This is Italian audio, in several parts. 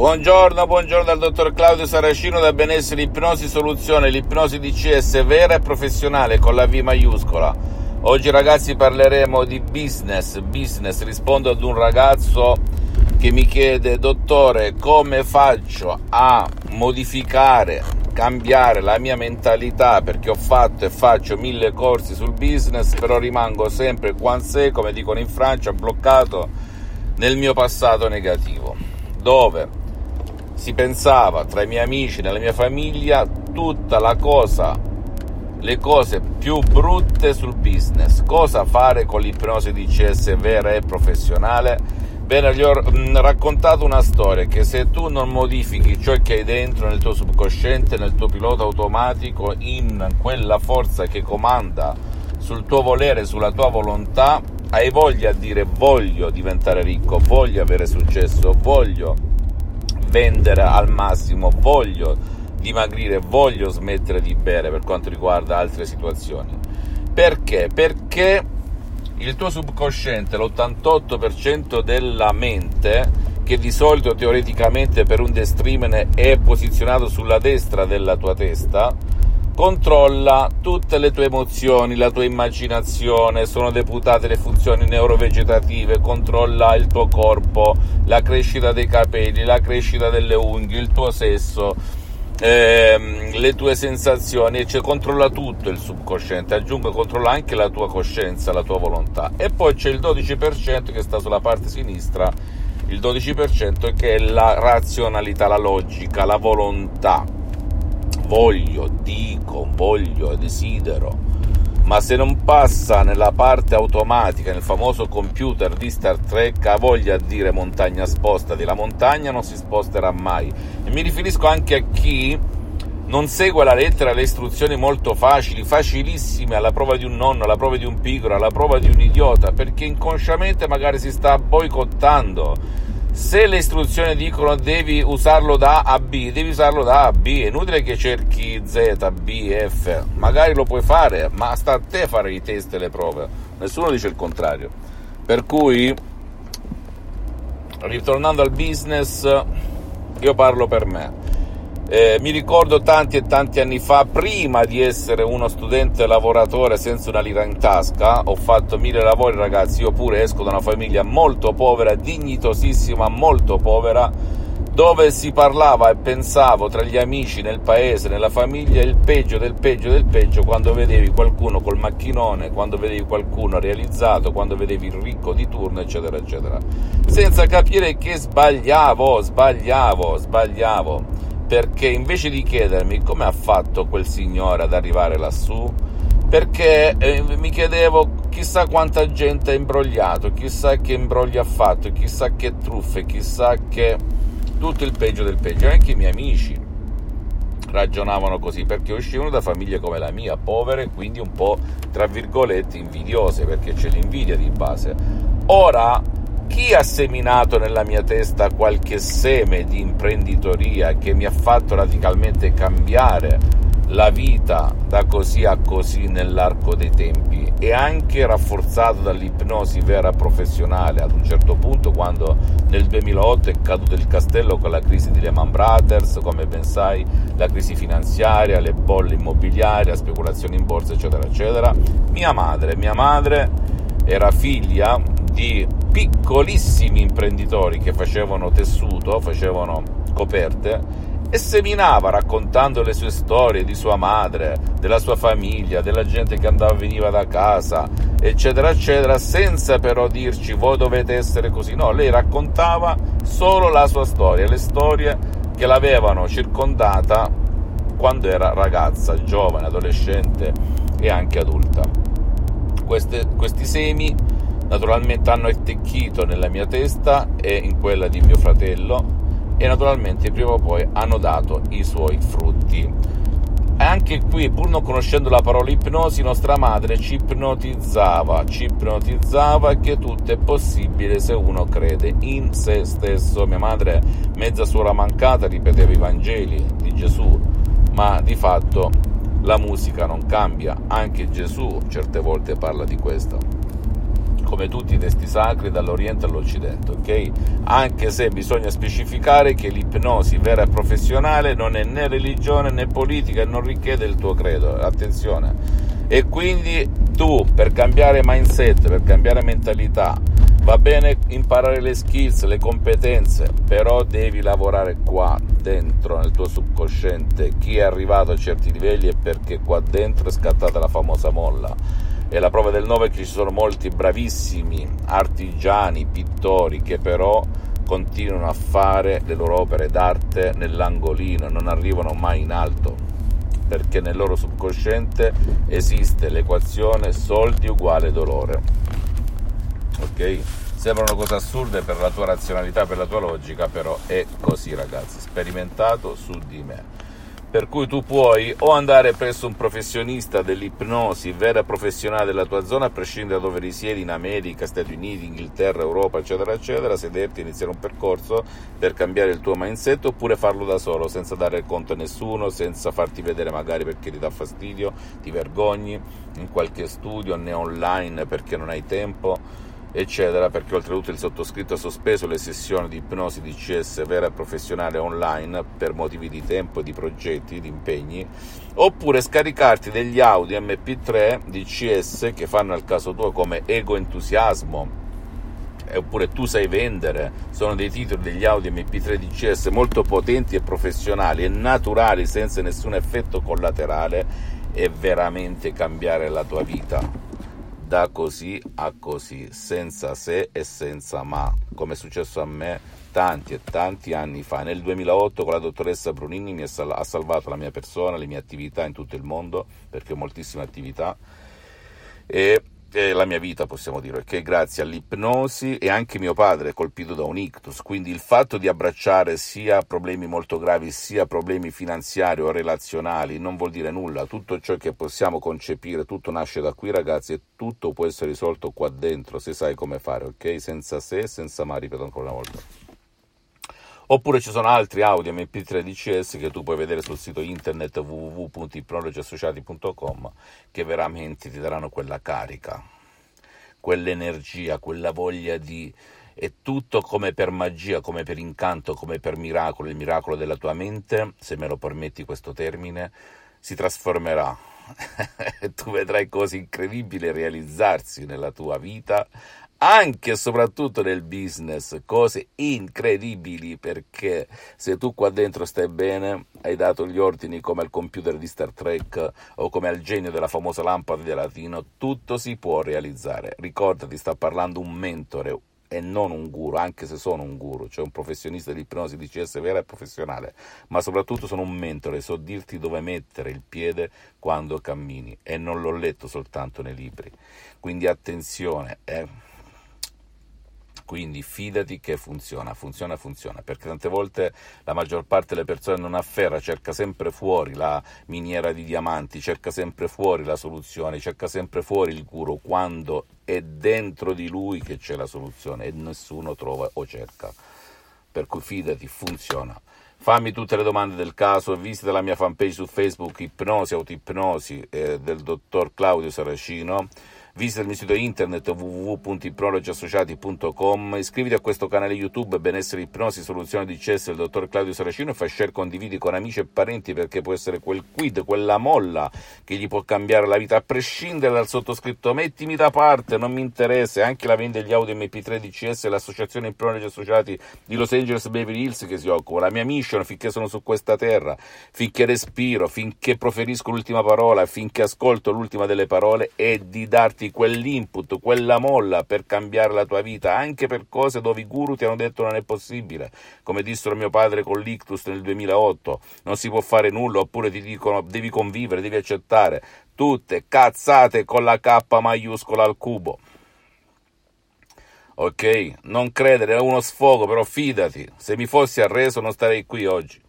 Buongiorno, buongiorno dal dottor Claudio Saracino da Benessere Ipnosi Soluzione, l'ipnosi DCS vera e professionale con la V maiuscola. Oggi ragazzi parleremo di business, business, rispondo ad un ragazzo che mi chiede dottore come faccio a modificare, cambiare la mia mentalità? Perché ho fatto e faccio mille corsi sul business però rimango sempre quansè, come dicono in Francia, bloccato nel mio passato negativo. Dove si pensava tra i miei amici, nella mia famiglia, tutta la cosa, le cose più brutte sul business. Cosa fare con l'ipnosi DCS vera e professionale? Bene, gli ho mm, raccontato una storia che se tu non modifichi ciò che hai dentro nel tuo subconsciente, nel tuo pilota automatico, in quella forza che comanda sul tuo volere, sulla tua volontà, hai voglia di dire voglio diventare ricco, voglio avere successo, voglio vendere al massimo, voglio dimagrire, voglio smettere di bere per quanto riguarda altre situazioni. Perché? Perché il tuo subconsciente, l'88% della mente, che di solito teoreticamente per un destrimene è posizionato sulla destra della tua testa, controlla tutte le tue emozioni, la tua immaginazione, sono deputate le funzioni neurovegetative, controlla il tuo corpo, la crescita dei capelli, la crescita delle unghie, il tuo sesso, ehm, le tue sensazioni, cioè controlla tutto il subconsciente, aggiungo controlla anche la tua coscienza, la tua volontà. E poi c'è il 12% che sta sulla parte sinistra, il 12% che è la razionalità, la logica, la volontà voglio, dico, voglio, desidero, ma se non passa nella parte automatica, nel famoso computer di Star Trek, ha voglia di dire montagna spostati, la montagna non si sposterà mai. E mi riferisco anche a chi non segue la lettera, le istruzioni molto facili, facilissime, alla prova di un nonno, alla prova di un piccolo, alla prova di un idiota, perché inconsciamente magari si sta boicottando se le istruzioni dicono devi usarlo da A a B, devi usarlo da A a B, è inutile che cerchi Z, B, F, magari lo puoi fare, ma sta a te fare i test e le prove, nessuno dice il contrario. Per cui, ritornando al business, io parlo per me. Eh, mi ricordo tanti e tanti anni fa, prima di essere uno studente lavoratore senza una lira in tasca, ho fatto mille lavori ragazzi, io pure esco da una famiglia molto povera, dignitosissima, molto povera, dove si parlava e pensavo tra gli amici, nel paese, nella famiglia, il peggio del peggio del peggio quando vedevi qualcuno col macchinone, quando vedevi qualcuno realizzato, quando vedevi il ricco di turno, eccetera, eccetera. Senza capire che sbagliavo, sbagliavo, sbagliavo perché invece di chiedermi come ha fatto quel signore ad arrivare lassù, perché eh, mi chiedevo chissà quanta gente ha imbrogliato, chissà che imbrogli ha fatto, chissà che truffe, chissà che tutto il peggio del peggio, anche i miei amici ragionavano così perché uscivano da famiglie come la mia, povere, quindi un po' tra virgolette invidiose perché c'è l'invidia di base. Ora chi ha seminato nella mia testa qualche seme di imprenditoria che mi ha fatto radicalmente cambiare la vita da così a così nell'arco dei tempi e anche rafforzato dall'ipnosi vera professionale ad un certo punto quando nel 2008 è caduto il castello con la crisi di Lehman Brothers come ben sai la crisi finanziaria le bolle immobiliari la speculazione in borsa eccetera eccetera. Mia madre mia madre era figlia di piccolissimi imprenditori che facevano tessuto, facevano coperte e seminava raccontando le sue storie di sua madre, della sua famiglia, della gente che andava e veniva da casa, eccetera, eccetera, senza però dirci voi dovete essere così. No, lei raccontava solo la sua storia, le storie che l'avevano circondata quando era ragazza, giovane, adolescente e anche adulta. Queste, questi semi naturalmente hanno attecchito nella mia testa e in quella di mio fratello e naturalmente prima o poi hanno dato i suoi frutti. Anche qui, pur non conoscendo la parola ipnosi, nostra madre ci ipnotizzava, ci ipnotizzava che tutto è possibile se uno crede in se stesso. Mia madre, mezza suora mancata, ripeteva i Vangeli di Gesù, ma di fatto la musica non cambia, anche Gesù certe volte parla di questo. Come tutti i testi sacri dall'Oriente all'Occidente, ok? Anche se bisogna specificare che l'ipnosi vera e professionale non è né religione né politica e non richiede il tuo credo, attenzione. E quindi tu per cambiare mindset, per cambiare mentalità, va bene imparare le skills, le competenze, però devi lavorare qua dentro nel tuo subconsciente. Chi è arrivato a certi livelli è perché qua dentro è scattata la famosa molla e la prova del 9 è che ci sono molti bravissimi artigiani, pittori che però continuano a fare le loro opere d'arte nell'angolino, non arrivano mai in alto, perché nel loro subconsciente esiste l'equazione soldi uguale dolore. Ok? Sembrano cose assurde per la tua razionalità, per la tua logica, però è così ragazzi, sperimentato su di me per cui tu puoi o andare presso un professionista dell'ipnosi vera professionale della tua zona, a prescindere da dove risiedi, in America, Stati Uniti, Inghilterra, Europa, eccetera, eccetera, sederti e iniziare un percorso per cambiare il tuo mindset, oppure farlo da solo, senza dare conto a nessuno, senza farti vedere magari perché ti dà fastidio, ti vergogni, in qualche studio, né online perché non hai tempo eccetera, perché oltretutto il sottoscritto ha sospeso le sessioni di ipnosi di CS vera e professionale online per motivi di tempo, di progetti, di impegni, oppure scaricarti degli audio MP3 di CS che fanno al caso tuo come ego entusiasmo, oppure tu sai vendere, sono dei titoli degli audio MP3 di CS molto potenti e professionali e naturali senza nessun effetto collaterale e veramente cambiare la tua vita da così a così, senza se e senza ma, come è successo a me tanti e tanti anni fa. Nel 2008 con la dottoressa Brunini mi ha salvato la mia persona, le mie attività in tutto il mondo, perché ho moltissime attività. E la mia vita, possiamo dire, che grazie all'ipnosi e anche mio padre è colpito da un ictus, quindi il fatto di abbracciare sia problemi molto gravi sia problemi finanziari o relazionali non vuol dire nulla, tutto ciò che possiamo concepire, tutto nasce da qui ragazzi e tutto può essere risolto qua dentro se sai come fare, ok? Senza se, senza ma, ripeto ancora una volta. Oppure ci sono altri audio MP3 DCS che tu puoi vedere sul sito internet www.ipnologiassociati.com che veramente ti daranno quella carica, quell'energia, quella voglia di... È tutto come per magia, come per incanto, come per miracolo. Il miracolo della tua mente, se me lo permetti questo termine, si trasformerà e tu vedrai cose incredibili realizzarsi nella tua vita anche e soprattutto nel business, cose incredibili perché se tu qua dentro stai bene, hai dato gli ordini come al computer di Star Trek o come al genio della famosa lampada di Aladino, tutto si può realizzare. Ricordati, sta parlando un mentore e non un guru, anche se sono un guru, cioè un professionista di ipnosi di CS vera e professionale, ma soprattutto sono un mentore, so dirti dove mettere il piede quando cammini e non l'ho letto soltanto nei libri. Quindi attenzione, eh quindi fidati che funziona, funziona, funziona, perché tante volte la maggior parte delle persone non afferra, cerca sempre fuori la miniera di diamanti, cerca sempre fuori la soluzione, cerca sempre fuori il guru, quando è dentro di lui che c'è la soluzione e nessuno trova o cerca. Per cui fidati, funziona. Fammi tutte le domande del caso, visita la mia fanpage su Facebook Ipnosi Autoipnosi eh, del dottor Claudio Saracino Visita il mio sito internet www.iprologiassociati.com, iscriviti a questo canale YouTube Benessere Ipnosi Soluzione di CES del dottor Claudio Saracino e fai share, condividi con amici e parenti perché può essere quel quid, quella molla che gli può cambiare la vita a prescindere dal sottoscritto. Mettimi da parte, non mi interessa, anche la vende degli Audi MP3 di CS l'associazione Ipnologi Associati di Los Angeles Beverly Hills che si occupa. La mia mission finché sono su questa terra, finché respiro, finché proferisco l'ultima parola, finché ascolto l'ultima delle parole è di darti quell'input, quella molla per cambiare la tua vita, anche per cose dove i guru ti hanno detto non è possibile, come dissero mio padre con l'ictus nel 2008, non si può fare nulla, oppure ti dicono devi convivere, devi accettare, tutte cazzate con la K maiuscola al cubo. Ok? Non credere, è uno sfogo, però fidati, se mi fossi arreso non starei qui oggi.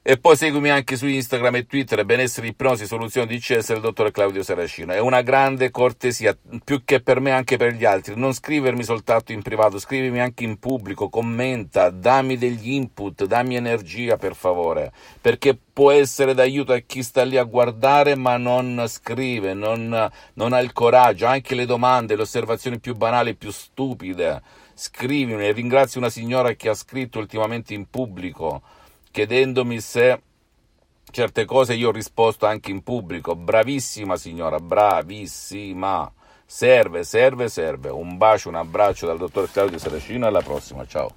E poi seguimi anche su Instagram e Twitter, benessere, ipnosi, soluzioni DCS del dottor Claudio Saracino. È una grande cortesia, più che per me anche per gli altri. Non scrivermi soltanto in privato, scrivimi anche in pubblico, commenta, dammi degli input, dammi energia per favore, perché può essere d'aiuto a chi sta lì a guardare ma non scrive, non, non ha il coraggio, anche le domande, le osservazioni più banali, più stupide. Scrivimi, ringrazio una signora che ha scritto ultimamente in pubblico chiedendomi se certe cose io ho risposto anche in pubblico. Bravissima signora, bravissima. Serve, serve, serve. Un bacio, un abbraccio dal dottor Claudio Saracino alla prossima, ciao.